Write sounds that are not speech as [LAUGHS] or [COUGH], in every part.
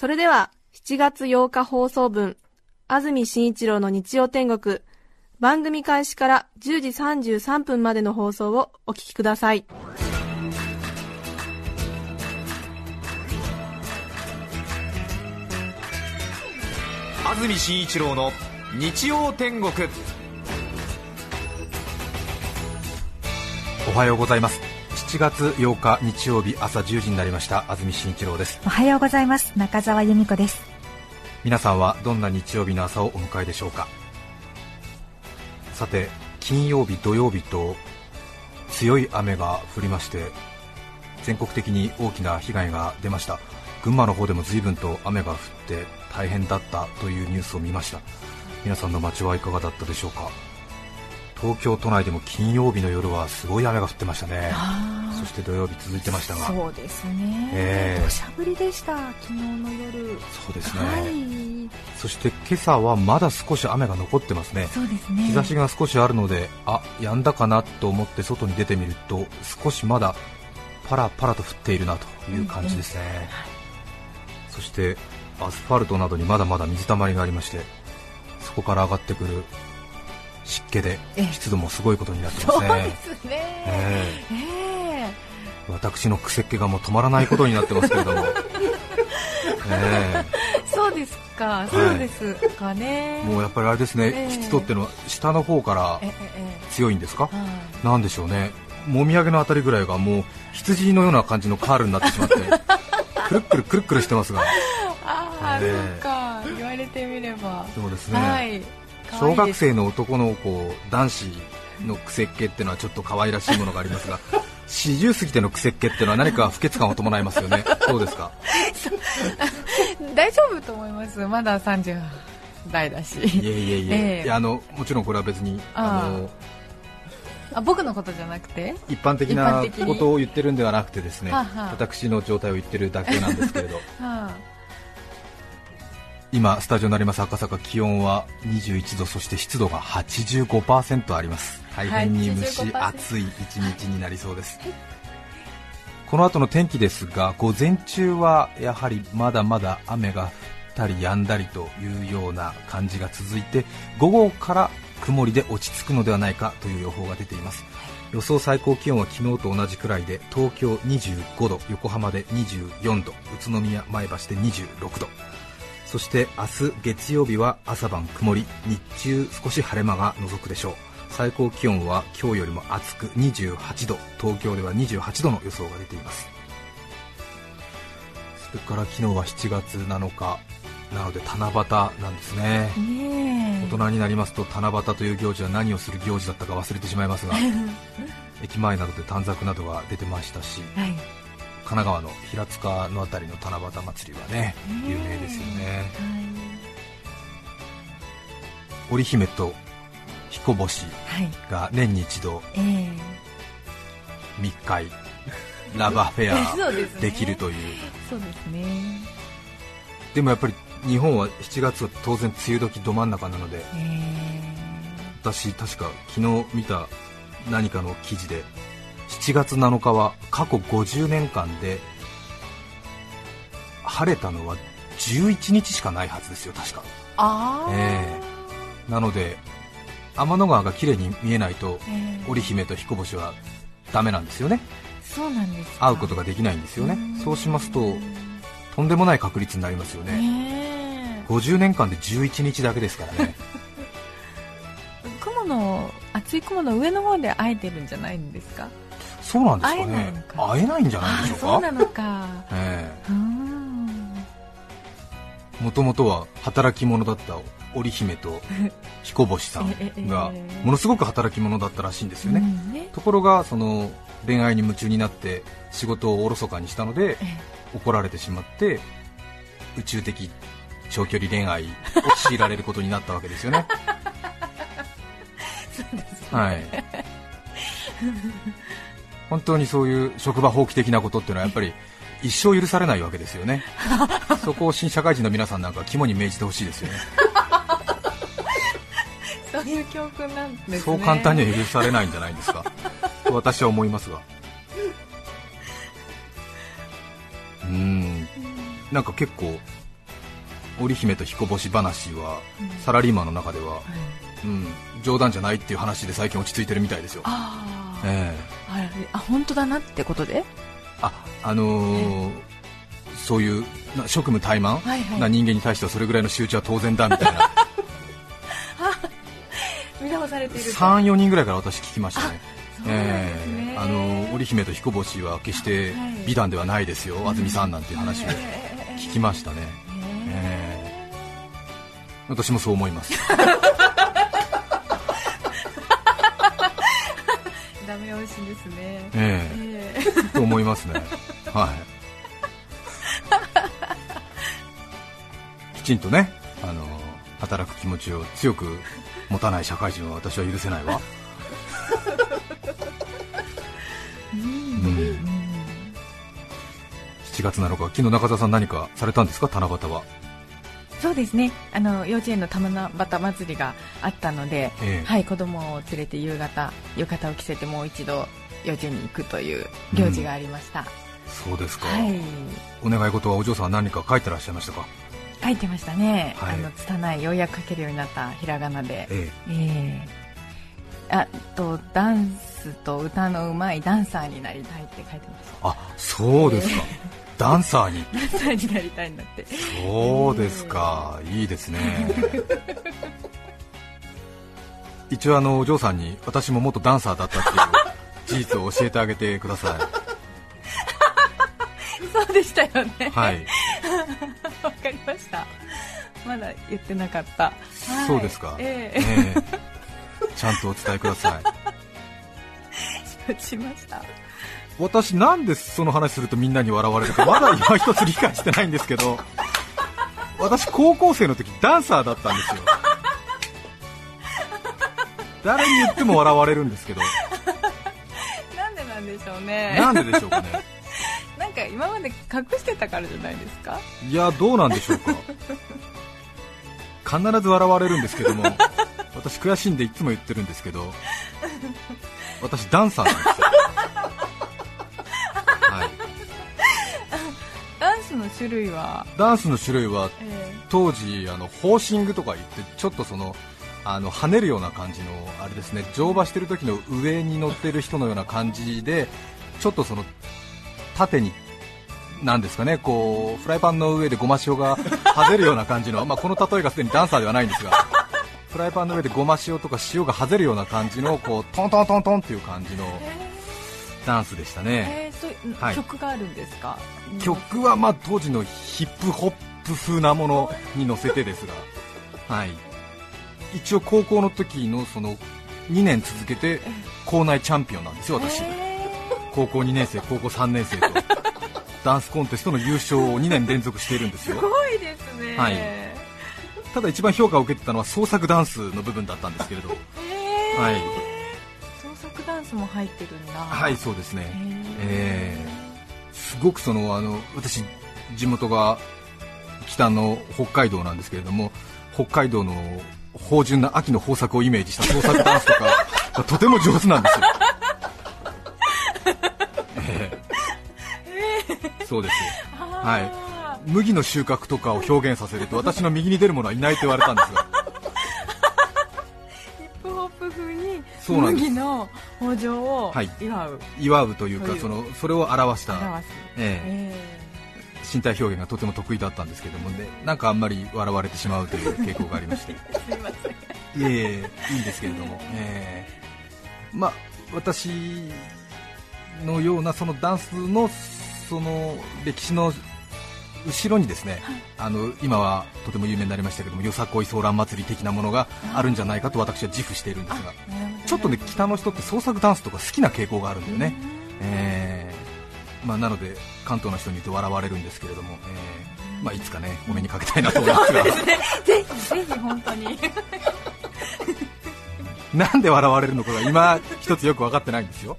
それでは、7月8日放送分、安住紳一郎の日曜天国、番組開始から10時33分までの放送をお聞きください。安住紳一郎の日曜天国おはようございます7月8日日曜日朝10時になりました。安住紳一郎です。おはようございます。中澤由美子です。皆さんはどんな日曜日の朝をお迎えでしょうか？さて金曜日土曜日と強い雨が降りまして全国的に大きな被害が出ました。群馬の方でも随分と雨が降って大変だったというニュースを見ました。皆さんの街はいかがだったでしょうか？東京都内でも金曜日の夜はすごい雨が降ってましたね。そして土曜日続いてましたが。そうですね。ええ。土砂降りでした昨日の夜。そうですね、はい。そして今朝はまだ少し雨が残ってますね。そうですね。日差しが少しあるので、あ止んだかなと思って外に出てみると少しまだパラパラと降っているなという感じですね、そしてアスファルトなどにまだまだ水たまりがありましてそこから上がってくる湿気でええ。湿度もすごいことになってますね。ですね。ええ。え私の癖っ気がもう止まらないことになってますけれども、[LAUGHS] ええ。そうですか。そうですかね。えもうやっぱりあれですね、ええ。湿度ってのは下の方から強いんですか？なんでしょうね、もみあげのあたりぐらいがもう羊のような感じのカールになってしまって、[LAUGHS] くるっくるくるっくるしてますが、ああ、ええ。そうか。言われてみれば。そうですね、はい小学生の男の子、男子の癖っ気っていうのはちょっと可愛らしいものがありますが、[LAUGHS] 40過ぎての癖っ気っていうのは何か不潔感を伴いますよね、どうですか、[LAUGHS] 大丈夫と思います。まだ30代だし。いえいえいえ、ええ。いやあのもちろんこれは別にああ。のあ僕のことじゃなくて？一般的一なことを言ってるんではなくて、ですねはあはあ。私の状態を言ってるだけなんですけれど。[LAUGHS] は今スタジオになります赤坂気温は21度そして湿度が85%あります。大変に蒸し85%暑い一日になりそうです、この後の天気ですが午前中はやはりまだまだ雨が降ったり止んだりというような感じが続いて午後から曇りで落ち着くのではないかという予報が出ています。予想最高気温は昨日と同じくらいで東京25度横浜で24度宇都宮前橋で26度そして明日月曜日は朝晩曇り日中少し晴れ間が覗くでしょう。最高気温は今日よりも暑く28度。東京では28度の予想が出ています。それから昨日は7月7日。なので七夕なんですね。大人になりますと七夕という行事は何をする行事だったか忘れてしまいますが [LAUGHS] 駅前などで短冊などが出てましたしえはい神奈川の平塚のあたりの七夕祭りはね有名ですよね。織姫と彦星が年に一度え密会ラブアフェえア [LAUGHS] できるという。そうですね。でもやっぱり日本は7月は当然梅雨時ど真ん中なのでえ。私確か昨日見た何かの記事で7月7日は過去50年間で晴れたのは11日しかないはずですよ確か。ああえなので天の川が綺麗に見えないとええ。織姫と彦星はダメなんですよね。そうなんですか。会うことができないんですよね。そうしますととんでもない確率になりますよね。ね50年間で11日だけですからね。[LAUGHS] 雲の厚い雲の上の方で会えてるんじゃないんですか？そうなんですかね。会えないんじゃないでしょうか？あそうなのか。えもともとは働き者だった織姫と彦星さん [LAUGHS] ええがええ。ものすごく働き者だったらしいんですよね、うんねところがその恋愛に夢中になって仕事をおろそかにしたのでえ怒られてしまって宇宙的長距離恋愛を強いられることになったわけですよね。[LAUGHS] はい。本当にそういう職場放棄的なことっていうのはやっぱり一生許されないわけですよね。[LAUGHS] そこを新社会人の皆さんなんか肝に銘じてほしいですよね。そういう教訓なんですねそう簡単には許されないんじゃないですか。と私は思いますが。うーん、なんか結構織姫と彦星話はサラリーマンの中では、うん、冗談じゃないっていう話で最近落ち着いてるみたいですよ。ええはいあ本当だなってことで？ああのーそういうな職務怠慢？はいはい。な人間に対してはそれぐらいの仕打ちは当然だみたいな。[LAUGHS] 見直されていると。34人ぐらいから私聞きましたね。ね。ええあの織姫と彦星は決して美談ではないですよ、安住さんなんていう話を聞きましたね、ええ。私もそう思います [LAUGHS] ダメ押しですね。ええ。えと思いますね。[LAUGHS] はい。きちんとねあの働く気持ちを強く持たない社会人は私は許せないわ。うん。7月7日昨日中澤さん何かされたんですか？七夕はそうですね。あの幼稚園の七夕祭りがあったので、ええ。はい、子供を連れて夕方浴衣を着せてもう一度幼稚園に行くという行事がありました、そうですか、はい。お願い事はお嬢さんは何か書いてらっしゃいましたか？書いてましたね、はい。あの拙いようやく書けるようになったひらがなで。ええ。えあとダンスと歌のうまいダンサーになりたいって書いてましあそうですか、ダンサーに。たダンサーになりたいんだって。そうですか、いいですね。一応あのお嬢さんに私も元ダンサーだったっていう事実を教えてあげてくださ [LAUGHS] そうでしたよね。い。はい、[LAUGHS] わかりました。まだ言ってなかった、はい。そうですか。ええ。え。[LAUGHS] ちゃんとお伝えください。えしました私なんでその話するとみんなに笑われるかまだ今一つ理解してないんですけど、私高校生の時ダンサーだったんですよ。誰に言っても笑われるんですけど、なんでなんでしょうね。なんででしょうかね。なんか今まで隠してたからじゃないですか？いやどうなんでしょうか。必ず笑われるんですけども私悔しいんでいつも言ってるんですけど私ダンサーなんですよ、種類は、ダンスの種類はえ当時あのホーシングとか言ってちょっとそのあの跳ねるような感じのあれですね乗馬してる時の上に乗ってる人のような感じでちょっとその縦になんですかねこうフライパンの上でごま塩がはぜるような感じの、まあ、この例えがすでにダンサーではないんですがフライパンの上でごま塩とか塩がはぜるような感じのこうトントントントンっていう感じのダンスでしたーね。はい。曲があるんですか？曲はまあ当時のヒップホップ風なものに乗せてですが、[LAUGHS] はい、一応高校の時のその2年続けて校内チャンピオンなんですよ、私、え高校2年生、高校3年生と。[LAUGHS] ダンスコンテストの優勝を2年連続しているんですよ、ーすごいですね。はい。ただ一番評価を受けてたのは創作ダンスの部分だったんですけれど、えー。はいスも入ってるんだ。はい、そうですね。ええ。すごくそのあの私、地元が北の北海道なんですけれども北海道の芳醇な秋の豊作をイメージした創作ダンスとかが [LAUGHS] とても上手なんですよ。ええ。そうです。ー。はい。あ麦の収穫とかを表現させると私の右に出る者はいないと言われたんですが麦の豊穣をはい。祝う、祝うというかそのそれを表した、表す、ええ。え身体表現がとても得意だったんですけどもねなんかあんまり笑われてしまうという [LAUGHS] 傾向がありまして。ーすいません。いえいいんですけれども、えーまあ、私のようなそのダンスのその歴史の後ろにですね、あの今はとても有名になりましたけどもよさこいソーラン祭り的なものがあるんじゃないかと私は自負しているんですがちょっとね北の人って創作ダンスとか好きな傾向があるんだよね、えーまあ、なので関東の人に言うと笑われるんですけれども、えーまあ、いつかねお目にかけたいなと思いますが。ぜひぜひ本当に。[LAUGHS] なんで笑われるのかが今一つよく分かってないんですよ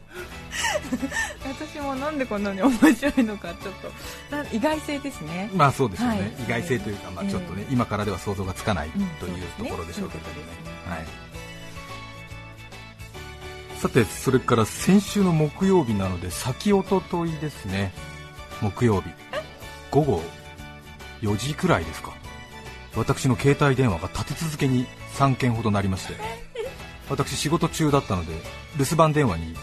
[LAUGHS] 私もなんでこんなに面白いのかちょっとな意外性ですね。まあそうですよね、はい。意外性というか、まあ、ちょっとね、今からでは想像がつかないというところでしょうけどね,、はい、さてそれから先週の木曜日なので先おとといですね。木曜日。午後4時くらいですか。私の携帯電話が立て続けに3件ほどなりまして。私仕事中だったので留守番電話に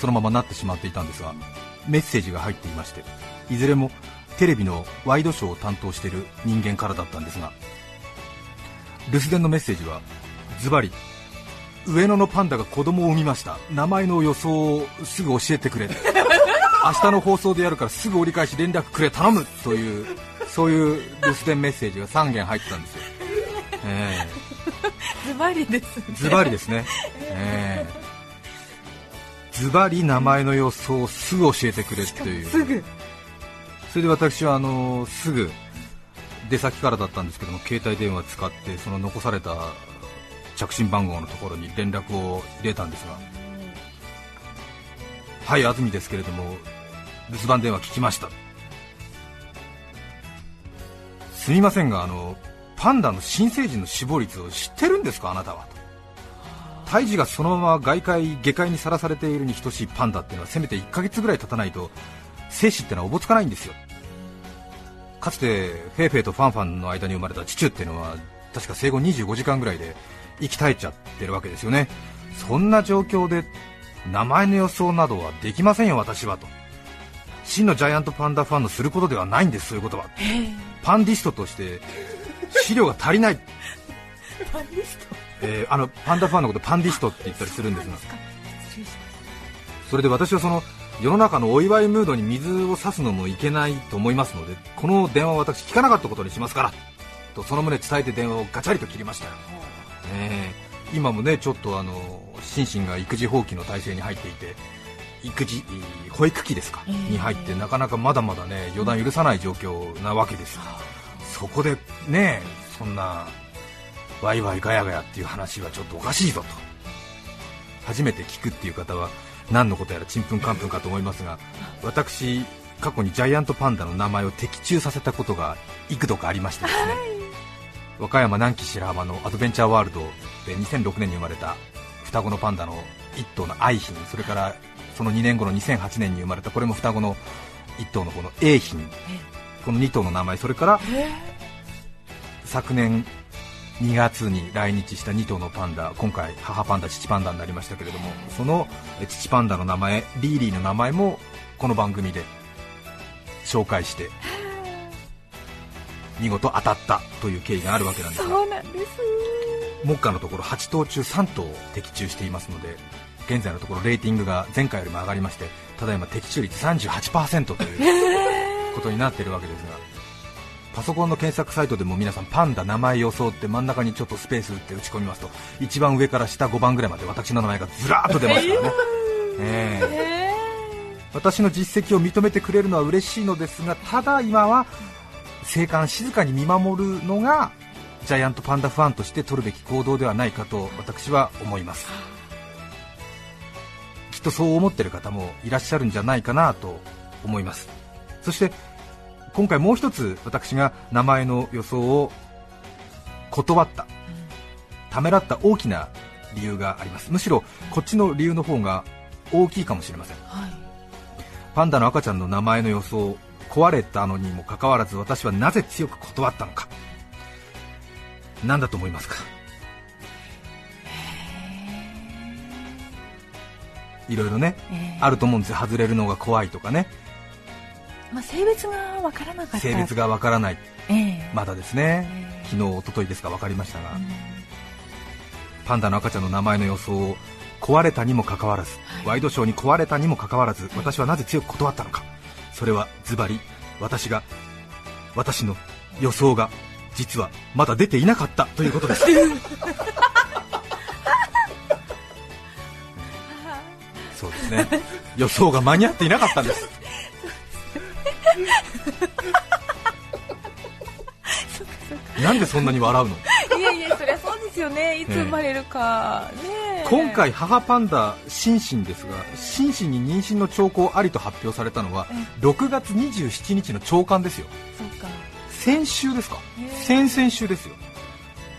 そのままなってしまっていたんですがメッセージが入っていましていずれもテレビのワイドショーを担当している人間からだったんですが留守電のメッセージはズバリ上野のパンダが子供を産みました。名前の予想をすぐ教えてくれ。[LAUGHS] 明日の放送でやるからすぐ折り返し連絡くれ頼む。というそういう留守電メッセージが3件入ってたんですよ、え [LAUGHS] ズバリですね。えズバリですね、[LAUGHS] ええズバリ名前の予想をすぐ教えてくれっていう。すぐ。それで私はあのすぐ出先からだったんですけども携帯電話使ってその残された着信番号のところに連絡を入れたんですが。はい安住ですけれども留守番電話聞きました。すみませんがあのパンダの新生児の死亡率を知ってるんですかあなたはと胎児がそのまま外界下界にさらされているに等しいパンダっていうのはせめて1ヶ月ぐらい経たないと生死ってのはおぼつかないんですよ。かつてフェイフェイとファンファンの間に生まれたチチュっていうのは確か生後25時間ぐらいで生き絶えちゃってるわけですよね。そんな状況で名前の予想などはできませんよ私はと。真のジャイアントパンダファンのすることではないんですそういうことは。パンディストとして資料が足りない。パンディストえーあのパンダファンのことパンディストって言ったりするんですが。それで私はその世の中のお祝いムードに水を差すのもいけないと思いますのでこの電話を私聞かなかったことにしますからとその旨伝えて電話をガチャリと切りましたよ、えー今もねちょっとあの心身が育児放棄の体制に入っていて育児えー保育器ですか、えーに入ってなかなかまだまだね予断許さない状況なわけですよ。そこでねそんなワイワイガヤガヤっていう話はちょっとおかしいぞと。初めて聞くっていう方は何のことやらちんぷんかんぷんかと思いますが私過去にジャイアントパンダの名前を的中させたことが幾度かありましてですね、和歌山南紀白浜のアドベンチャーワールドで2006年に生まれた双子のパンダの1頭の愛品それからその2年後の2008年に生まれたこれも双子の1頭のこの A 品この2頭の名前それから昨年2月に来日した2頭のパンダ今回母パンダ父パンダになりましたけれどもそのえ父パンダの名前リーリーの名前もこの番組で紹介して見事当たったという経緯があるわけなんですが目下のところ8頭中3頭的中していますので現在のところレーティングが前回よりも上がりましてただいま的中率38%ということになっているわけですがパソコンの検索サイトでも皆さんパンダ名前予想って真ん中にちょっとスペース打って打ち込みますと一番上から下5番ぐらいまで私の名前がずらーっと出ますからね、ええ私の実績を認めてくれるのは嬉しいのですがただ今は静観静かに見守るのがジャイアントパンダファンとして取るべき行動ではないかと私は思います。きっとそう思ってる方もいらっしゃるんじゃないかなと思います。そして今回もう一つ私が名前の予想を断ったためらった大きな理由があります。むしろこっちの理由の方が大きいかもしれません。はい。パンダの赤ちゃんの名前の予想壊れたのにもかかわらず私はなぜ強く断ったのか。何だと思いますか？いろいろね、えー。あると思うんですよ。外れるのが怖いとかねまあ、性別が分からなかった。性別がわからない。ええ。まだですね。ええ。昨日一昨日ですか分かりましたが、うん。パンダの赤ちゃんの名前の予想を壊れたにもかかわらず、はい。ワイドショーに壊れたにもかかわらず、私はなぜ強く断ったのか、それはズバリ私が私の予想が実はまだ出ていなかったということです。[LAUGHS] そうですね。予想が間に合っていなかったんです [LAUGHS] なんでそんなに笑うの？いやいやそりゃそうですよね。いつ生まれるか、ねえ。今回母パンダシンシンですがシンシンに妊娠の兆候ありと発表されたのは6月27日の朝刊ですよ。先週ですか？先々週ですよ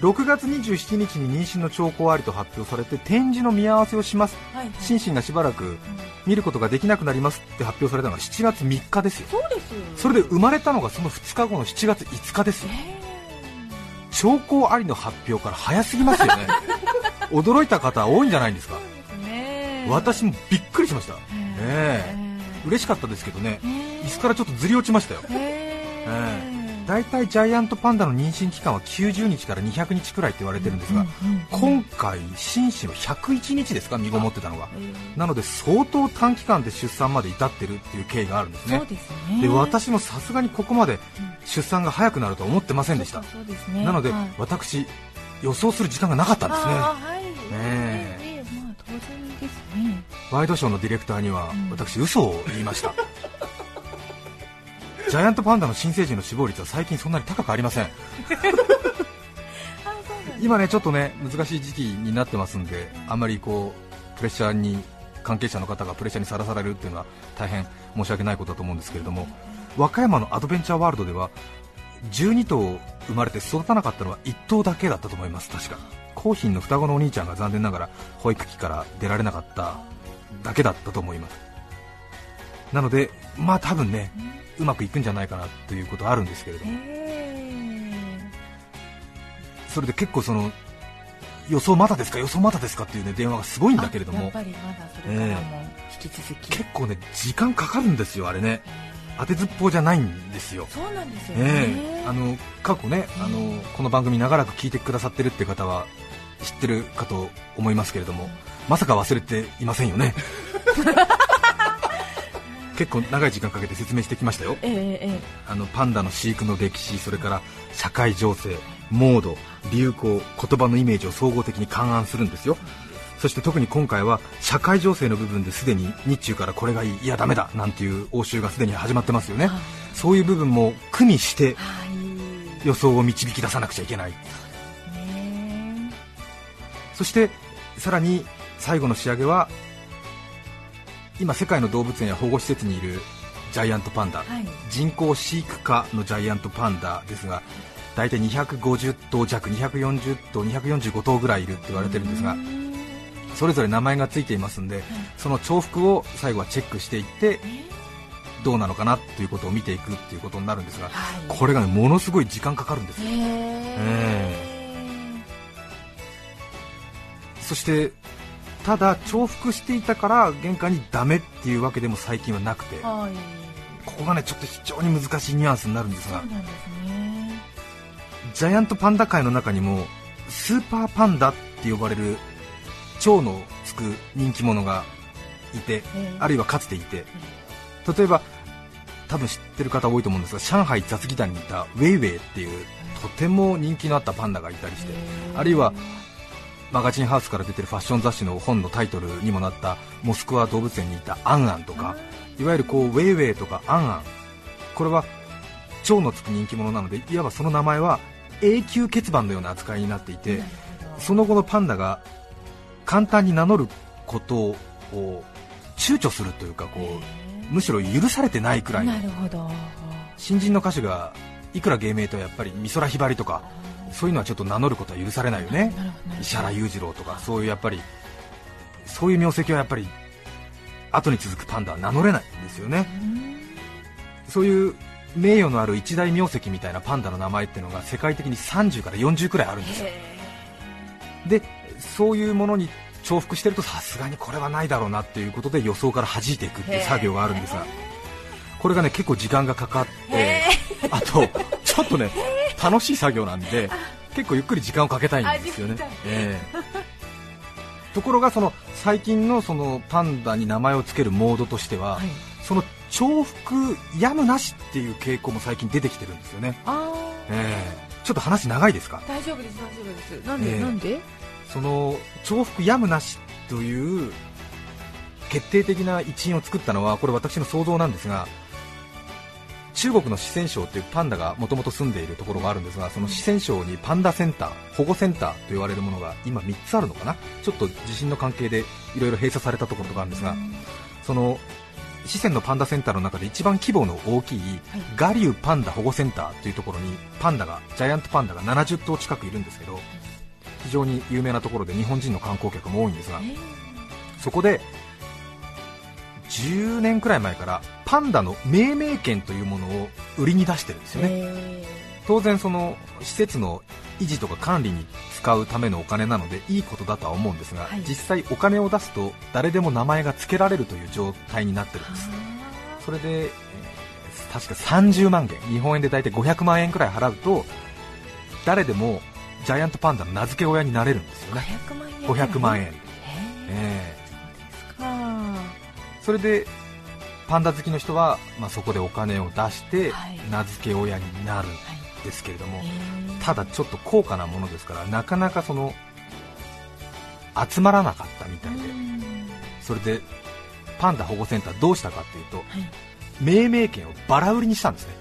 6月27日に妊娠の兆候ありと発表されて展示の見合わせをします。はいはい。シンシンがしばらく見ることができなくなりますって発表されたのが7月3日ですよ。そうですよそれで生まれたのがその2日後の7月5日ですよ。兆候ありの発表から早すぎますよね。[LAUGHS] 驚いた方多いんじゃないんですか私もびっくりしました。え。嬉しかったですけどね。え椅子からちょっとずり落ちましたよ。ええ大体ジャイアントパンダの妊娠期間は90日から200日くらいって言われてるんですが、今回、紳士の101日ですか、身ごもってたのが、なので相当短期間で出産まで至ってるっていう経緯があるんですね。ですね。で私もさすがにここまで出産が早くなるとは思ってませんでした、ね。なので、はい。私、予想する時間がなかったんですね、ね。ワイドショーのディレクターにはうん。私、嘘を言いました。ジャイアントパンダの新生児の死亡率は最近そんなに高くありません。今ねちょっとね難しい時期になってますんであんまりこうプレッシャーに関係者の方がプレッシャーにさらされるっていうのは大変申し訳ないことだと思うんですけれども和歌山のアドベンチャーワールドでは12頭生まれて育たなかったのは1頭だけだったと思います確か。コーの双子のお兄ちゃんが残念ながら保育器から出られなかっただけだったと思います。なのでまあ多分ねうまくいくんじゃないかなということはあるんですけれども。えそれで結構その予想まだですか？予想まだですか？っていうね電話がすごいんだけれども。結構ね時間かかるんですよあれね。当てずっぽうじゃないんですよ。そうなんですよね、ええ。あの過去ねあのこの番組長らく聞いてくださってるって方は知ってるかと思いますけれども。まさか忘れていませんよね [LAUGHS] 結構長い時間かけて説明してきましたよ。えええあのパンダの飼育の歴史それから社会情勢モード流行言葉のイメージを総合的に勘案するんですよ。そして特に今回は社会情勢の部分ですでに日中からこれがいいいやダメだなんていう応酬がすでに始まってますよね。はい。そういう部分も加味してはい。予想を導き出さなくちゃいけない。ねそしてさらに最後の仕上げは今世界の動物園や保護施設にいるジャイアントパンダ、はい。人工飼育化のジャイアントパンダですが大体250頭弱240頭245頭ぐらいいるって言われてるんですがそれぞれ名前がついていますんでその重複を最後はチェックしていってどうなのかなということを見ていくっていうことになるんですがはい。これがねものすごい時間かかるんですよ。へえそしてただ重複していたから玄関にダメっていうわけでも最近はなくて。はい。ここがねちょっと非常に難しいニュアンスになるんですが。ね。ジャイアントパンダ界の中にもスーパーパンダって呼ばれる蝶のつく人気者がいてええ。あるいはかつていて。例えば多分知ってる方多いと思うんですが上海雑技団にいたウェイウェイっていうとても人気のあったパンダがいたりしてあるいはマガジンハウスから出てるファッション雑誌の本のタイトルにもなったモスクワ動物園にいたアンアンとかいわゆるこうウェイウェイとかアンアン。これは蝶のつく人気者なのでいわばその名前は永久欠番のような扱いになっていてその後のパンダが簡単に名乗ることを躊躇するというかこうむしろ許されてないくらいの。新人の歌手がいくら芸名とやっぱり美空ひばりとかそういうのはちょっと名乗ることは許されないよね。石原裕次郎とかそういうやっぱりそういう名跡はやっぱり後に続くパンダは名乗れないんですよね。そういう名誉のある一大名跡みたいなパンダの名前っていうのが世界的に30から40くらいあるんですよ。でそういうものに重複してるとさすがにこれはないだろうなっていうことで予想から弾いていくっていう作業があるんですがこれがね結構時間がかかってあとちょっとね楽しい作業なんで結構ゆっくり時間をかけたいんですよね。ええ。ところがその最近のそのパンダに名前を付けるモードとしては、はい。その重複やむなしっていう傾向も最近出てきてるんですよね、あええ。ちょっと話長いですか？あ大丈夫です大丈夫です。なんで、ええ。なんで？その重複やむなしという決定的な一因を作ったのはこれ私の想像なんですが中国の四川省っていうパンダがもともと住んでいるところがあるんですがその四川省にパンダセンター保護センターと言われるものが今3つあるのかな？ちょっと地震の関係でいろいろ閉鎖されたところとかあるんですがその四川のパンダセンターの中で一番規模の大きいガリュウパンダ保護センターというところにパンダがジャイアントパンダが70頭近くいるんですけど非常に有名なところで日本人の観光客も多いんですがそこで10年くらい前からパンダの命名権というものを売りに出してるんですよね。当然その施設の維持とか管理に使うためのお金なのでいいことだとは思うんですが、はい。実際お金を出すと誰でも名前が付けられるという状態になってるんです。それで、えー確か30万元日本円で大体500万円くらい払うと誰でもジャイアントパンダの名付け親になれるんですよね。500万円。500万円、へえーそれでパンダ好きの人は、まあ、そこでお金を出してはい。名付け親になるんはいですけれども、へえただちょっと高価なものですからなかなかその集まらなかったみたいでうん。それでパンダ保護センターどうしたかっていうとはい。命名権をバラ売りにしたんですね。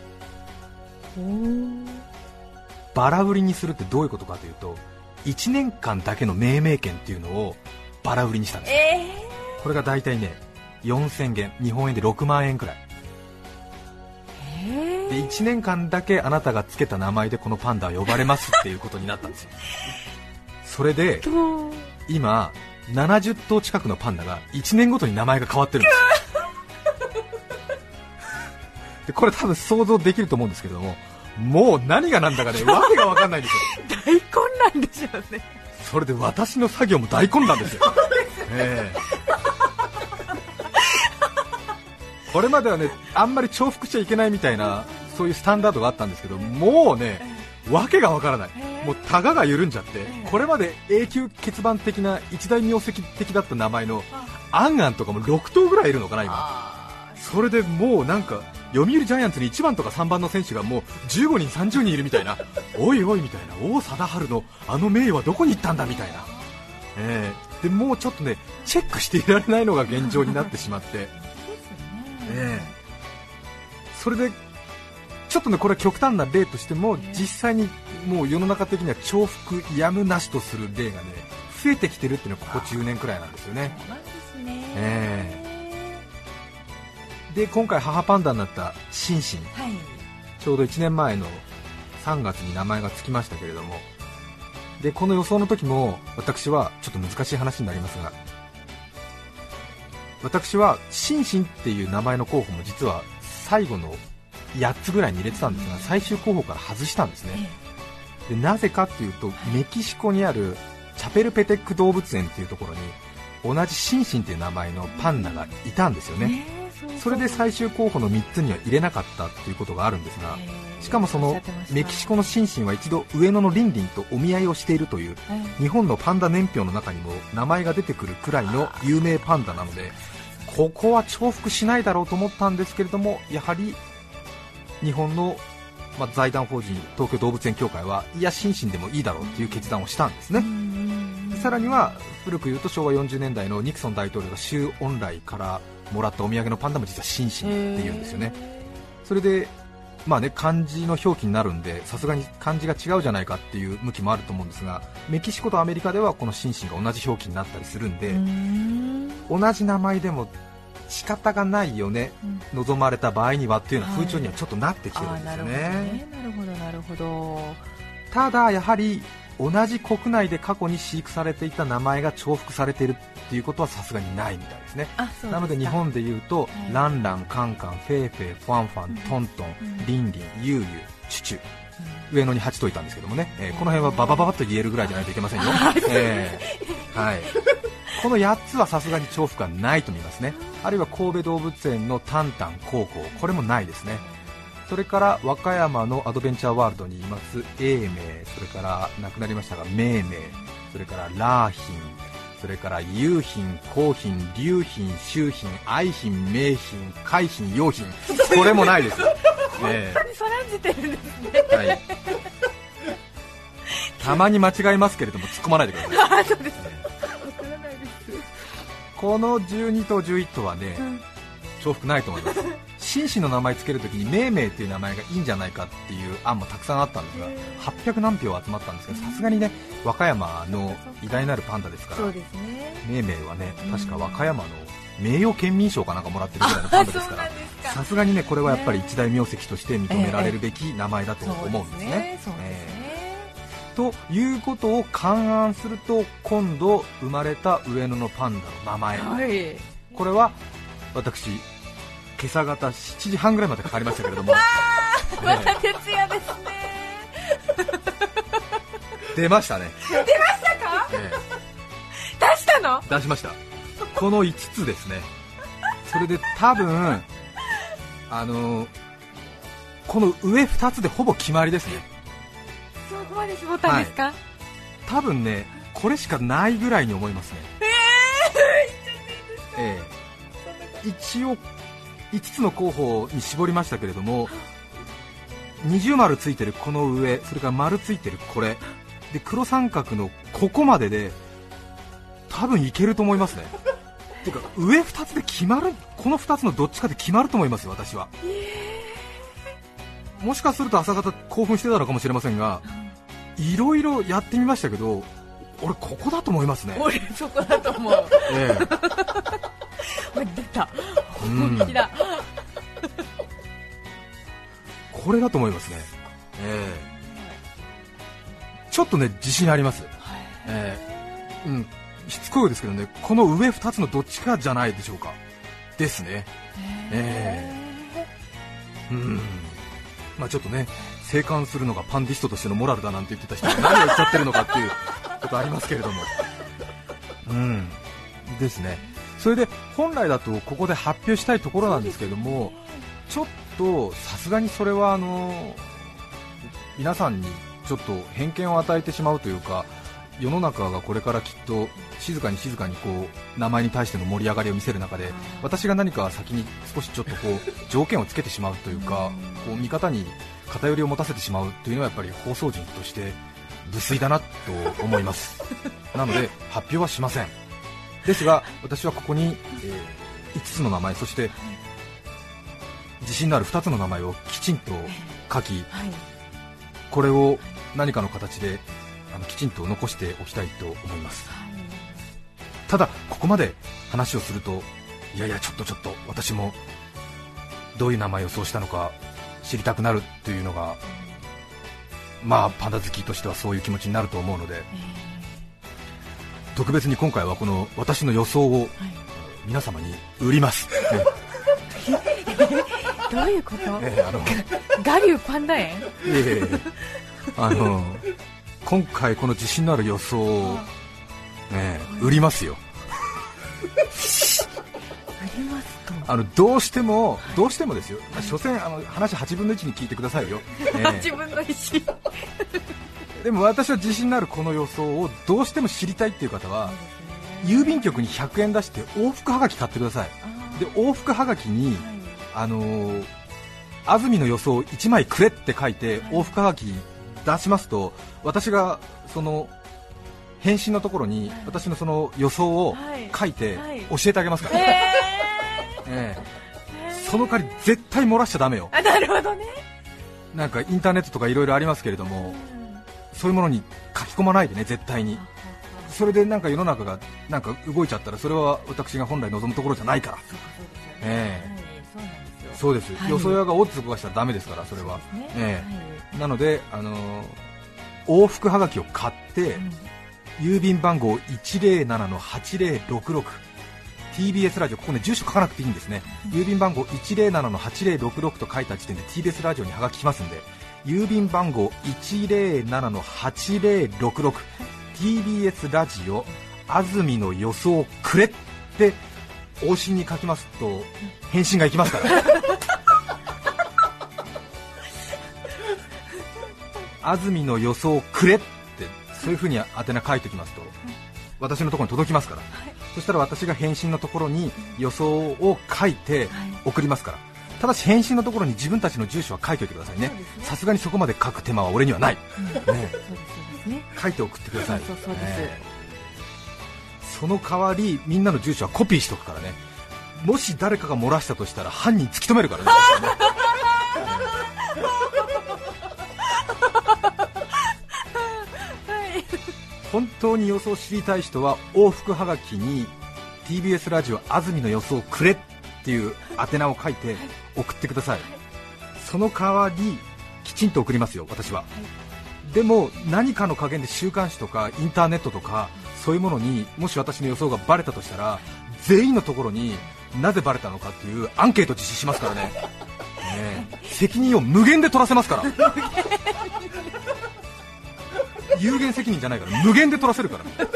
バラ売りにするってどういうことかというと1年間だけの命名権っていうのをバラ売りにしたんですえこれが大体ね4000元日本円で6万円くらい。えで1年間だけあなたがつけた名前でこのパンダは呼ばれますっていうことになったんですよ。[LAUGHS] それでと今70頭近くのパンダが1年ごとに名前が変わってるんですよ。[LAUGHS] でこれ多分想像できると思うんですけれどももう何が何だかねわけが分かんないんですよ。大混乱でしょうね。それで私の作業も大混乱ですよ、[LAUGHS] ええこれまではねあんまり重複しちゃいけないみたいなそういうスタンダードがあったんですけどもうねわけがわからない。もうタガが緩んじゃってこれまで永久欠番的な一大名跡的だった名前のアンアンとかも6頭ぐらいいるのかな今。あそれでもうなんか読売ジャイアンツに1番とか3番の選手がもう15人、30人いるみたいな、おいおいみたいな、王貞治のあの名誉はどこに行ったんだみたいな、えーでもうちょっとねチェックしていられないのが現状になってしまって、えーそれでちょっとねこれは極端な例としても実際にもう世の中的には重複やむなしとする例がね増えてきてるっていうのはここ10年くらいなんですよね。でえで今回母パンダになったシンシン。はい。ちょうど1年前の3月に名前がつきましたけれども。でこの予想の時も私はちょっと難しい話になりますが私はシンシンっていう名前の候補も実は最後の8つぐらいに入れてたんですが最終候補から外したんですね。でなぜかっていうとメキシコにあるチャペルペテック動物園っていうところに同じシンシンっていう名前のパンダがいたんですよね。それで最終候補の3つには入れなかったっていうことがあるんですがえーしかもそのメキシコのシンシンは一度上野のリンリンとお見合いをしているというはい。日本のパンダ年表の中にも名前が出てくるくらいの有名パンダなのでここは重複しないだろうと思ったんですけれどもやはり日本の、まあ、財団法人東京動物園協会はいやシンシンでもいいだろうという決断をしたんですね。さらには古く言うと昭和40年代のニクソン大統領が周恩来からもらったお土産のパンダも実はシンシンっていうんですよね。それでまあね漢字の表記になるんでさすがに漢字が違うじゃないかっていう向きもあると思うんですがメキシコとアメリカではこのシンシンが同じ表記になったりするんでん。同じ名前でも仕方がないよねうん。望まれた場合にはっていうようなはい風潮にはちょっとなってきてるんですよあーなるほどねねなるほどなるほど。ただやはり同じ国内で過去に飼育されていた名前が重複されているっていうことはさすがにないみたいですね。なので日本でいうと、はい。ランラン、カンカン、フェイフェイ、ファンファン、トントン、うん。リンリン、ユーユー、チュチュ。うん。上野に8といたんですけどもね、えーこの辺はババババッと言えるぐらいじゃないといけませんよ、えーはい、この8つはさすがに重複はないと思いますね。あるいは神戸動物園のタンタン、コウコウこれもないですねそれから和歌山のアドベンチャーワールドにいます。永明それから亡くなりましたが命名それからラーヒンそれから雄品、高品、龍品、周品、愛品、名品、海品、用品これもないです、[LAUGHS] えーそらんじてるんですね。はい。たまに間違えますけれども、突っ込まないでください。[LAUGHS] あそうです。この12と11とはね、うん。重複ないと思います。紳士の名前つけるときに命名っていう名前がいいんじゃないかっていう案もたくさんあったんですが800何票集まったんですけどさすがにね和歌山の偉大なるパンダですからね。命名はね確か和歌山の名誉県民賞かなんかもらってるぐらいのパンダですか。らさすがにねこれはやっぱり一大名跡として認められるべき名前だと思うんですね。ということを勘案すると今度生まれた上野のパンダの名前、はい。これは私今朝方7時半ぐらいまでかかりましたけれども、まえた徹夜ですね。ー出ましたね。出ましたか？え出したの？ー出しました。この5つですね。それで多分あのーこの上2つでほぼ決まりですね。そこまで絞ったんですか、多分ねこれしかないぐらいに思いますね。え [LAUGHS] え。一応5つの候補に絞りましたけれども二重丸ついてるこの上それから丸ついてるこれ。で黒三角のここまでで多分いけると思いますね。[LAUGHS] てか上2つで決まるこの2つのどっちかで決まると思いますよ私は。もしかすると朝方興奮してたのかもしれませんがいろいろやってみましたけど俺ここだと思いますね、俺そこだと思う。え俺 [LAUGHS] 出た。本気だ。これだと思いますね、ええ。ちょっとね自信あります、ええ。うん、しつこいですけどねこの上2つのどっちかじゃないでしょうか。ですね。え。うん。まあちょっとね生還するのがパンディストとしてのモラルだなんて言ってた人が何を言っちゃってるのかっていうことありますけれども。うん。ですねそれで本来だとここで発表したいところなんですけれどもちょっとさすがにそれはあの皆さんにちょっと偏見を与えてしまうというか世の中がこれからきっと静かに静かにこう名前に対しての盛り上がりを見せる中で私が何か先に少しちょっとこう条件をつけてしまうというかこう見方に偏りを持たせてしまうというのはやっぱり放送人として無粋だなと思います。なので発表はしません。ですが私はここに、え5つの名前そして自信のある2つの名前をきちんと書きはい。これを何かの形であのきちんと残しておきたいと思います。ただここまで話をするといやいやちょっとちょっと私もどういう名前をそうしたのか知りたくなるというのがまあパンダ好きとしてはそういう気持ちになると思うので特別に今回はこの私の予想を皆様に売ります、[LAUGHS] どういうこと？ええあの。ガリューパンダ園？ええあの今回この自信のある予想を、ね、売りますよ。ありますと。あのどうしてもどうしてもですよ、まあ所詮あの話8分の1に聞いてくださいよ、ええ。自分の意思でも私は自信のあるこの予想をどうしても知りたいっていう方は郵便局に100円出して往復はがき買ってください。で往復はがきにあのー安住の予想1枚くれって書いて往復はがき出しますと私がその返信のところに私のその予想をはい。書いてはい。教えてあげますから、[LAUGHS] ええ。えその代わり絶対漏らしちゃだめよ。なるほどね。なんかインターネットとかいろいろありますけれどもそういうものに書き込まないでね絶対に。それでなんか世の中がなんか動いちゃったらそれは私が本来望むところじゃないから。そうですよそうなんですよ。そうです、はい。よそ屋がオッズ動かしたらダメですからそれは。えはい。なので、あのー往復はがきを買って、うん。郵便番号107-8066 TBS ラジオここね住所書かなくていいんですね、郵便番号107-8066と書いた時点で TBS ラジオにはがき来ますんで郵便番号107-8066 TBS ラジオ安住の予想くれって往診に書きますと返信がいきますから。安住の予想くれってそういうふうに宛名書いておきますと私のところに届きますから、そしたら私が返信のところに予想を書いて送りますからただし返信のところに自分たちの住所は書いておいてくださいね。さすがにそこまで書く手間は俺にはない、書いて送ってください。その代わりみんなの住所はコピーしとくからね。もし誰かが漏らしたとしたら犯人突き止めるからね。本当に予想を知りたい人は往復はがきに TBS ラジオ安住の予想くれっていう宛名を書いて送ってください、その代わりきちんと送りますよ私は、でも何かの加減で週刊誌とかインターネットとかそういうものにもし私の予想がバレたとしたら全員のところになぜバレたのかっていうアンケート実施しますからね。[LAUGHS] ねえ。責任を無限で取らせますから。有限責任じゃないから無限で取らせるから。[LAUGHS]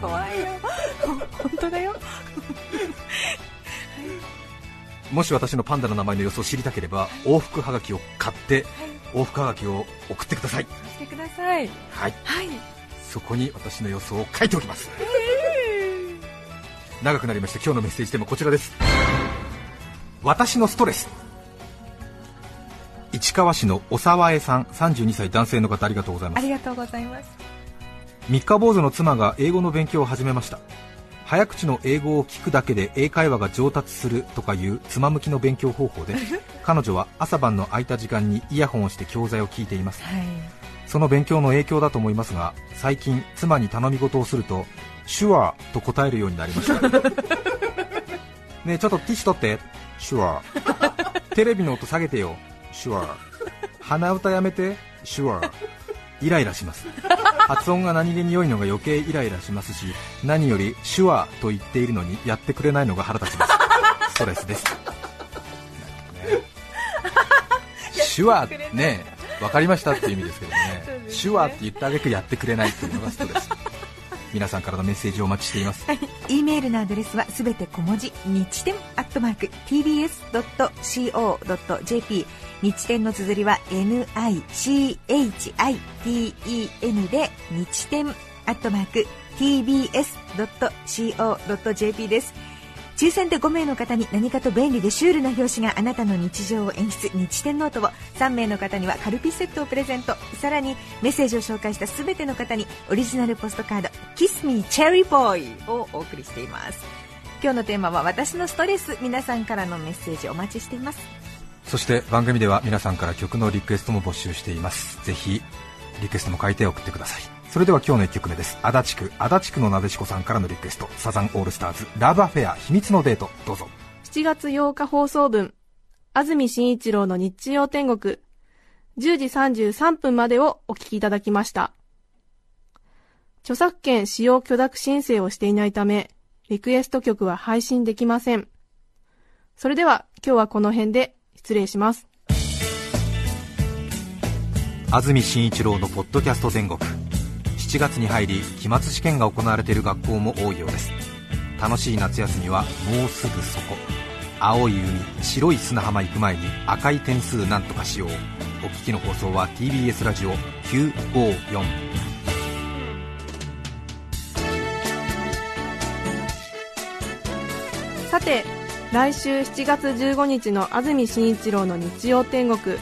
[LAUGHS] 怖いよ。本当だよもし私のパンダの名前の予想を知りたければ往復はがきを買って往復はがきを送ってください。してください。はい。はい。そこに私の予想を書いておきます。長くなりました。今日のメッセージテーマこちらです。私のストレス。市川市のお沢江さん32歳男性の方ありがとうございます。ありがとうございます。三日坊主の妻が英語の勉強を始めました早口の英語を聞くだけで英会話が上達するとかいう妻向きの勉強方法で [LAUGHS] 彼女は朝晩の空いた時間にイヤホンをして教材を聞いています。はい。その勉強の影響だと思いますが最近妻に頼み事をすると手話と答えるようになりました。[LAUGHS] ねえちょっとティッシュ取って。手話。[LAUGHS] テレビの音下げてよ。手話。鼻歌やめて。手話イライラします。[LAUGHS] 発音が何気に良いのが余計イライラしますし何より手話と言っているのにやってくれないのが腹立ちます。[LAUGHS] ストレスです、ね手話ね分かりましたっていう意味ですけどね。ね。手話って言ってあげくやってくれないっていうのがストレス。皆さんからのメッセージをお待ちしています。E メールのアドレスはすべて小文字日天アットマーク tbs.co.jp 日天の綴りは NICHITEN で日天アットマーク tbs.co.jp です。抽選で5名の方に何かと便利でシュールな表紙があなたの日常を演出。日天ノートを3名の方にはカルピスセットをプレゼント。さらにメッセージを紹介した全ての方にオリジナルポストカード「 Kiss me cherry boy」をお送りしています。今日のテーマは私のストレス。皆さんからのメッセージお待ちしています。そして番組では皆さんから曲のリクエストも募集しています。ぜひリクエストも書いて送ってください。それでは今日の1曲目です。足立区足立区のなでしこさんからのリクエスト。サザンオールスターズラブアフェア秘密のデート。どうぞ。7月8日放送分、安住紳一郎の日曜天国、10時33分までをお聞きいただきました。著作権使用許諾申請をしていないため、リクエスト曲は配信できません。それでは今日はこの辺で。失礼します。安住紳一郎のポッドキャスト天国。7月に入り期末試験が行われている学校も多いようです。楽しい夏休みはもうすぐそこ。青い海白い砂浜行く前に赤い点数なんとかしよう。お聞きの放送は TBS ラジオ954さて、来週7月15日の安住紳一郎の日曜天国、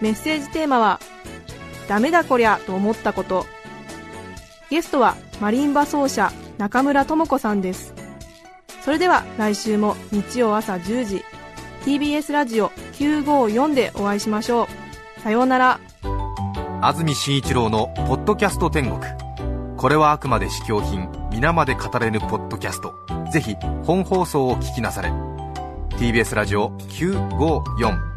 メッセージテーマは、ダメだこりゃと思ったこと。ゲストはマリンバ奏者中村智子さんです。それでは来週も日曜朝10時、TBS ラジオ954でお会いしましょう。さようなら。安住紳一郎の「ポッドキャスト天国」これはあくまで試供品皆まで語れぬポッドキャストぜひ本放送を聞きなされ TBS ラジオ954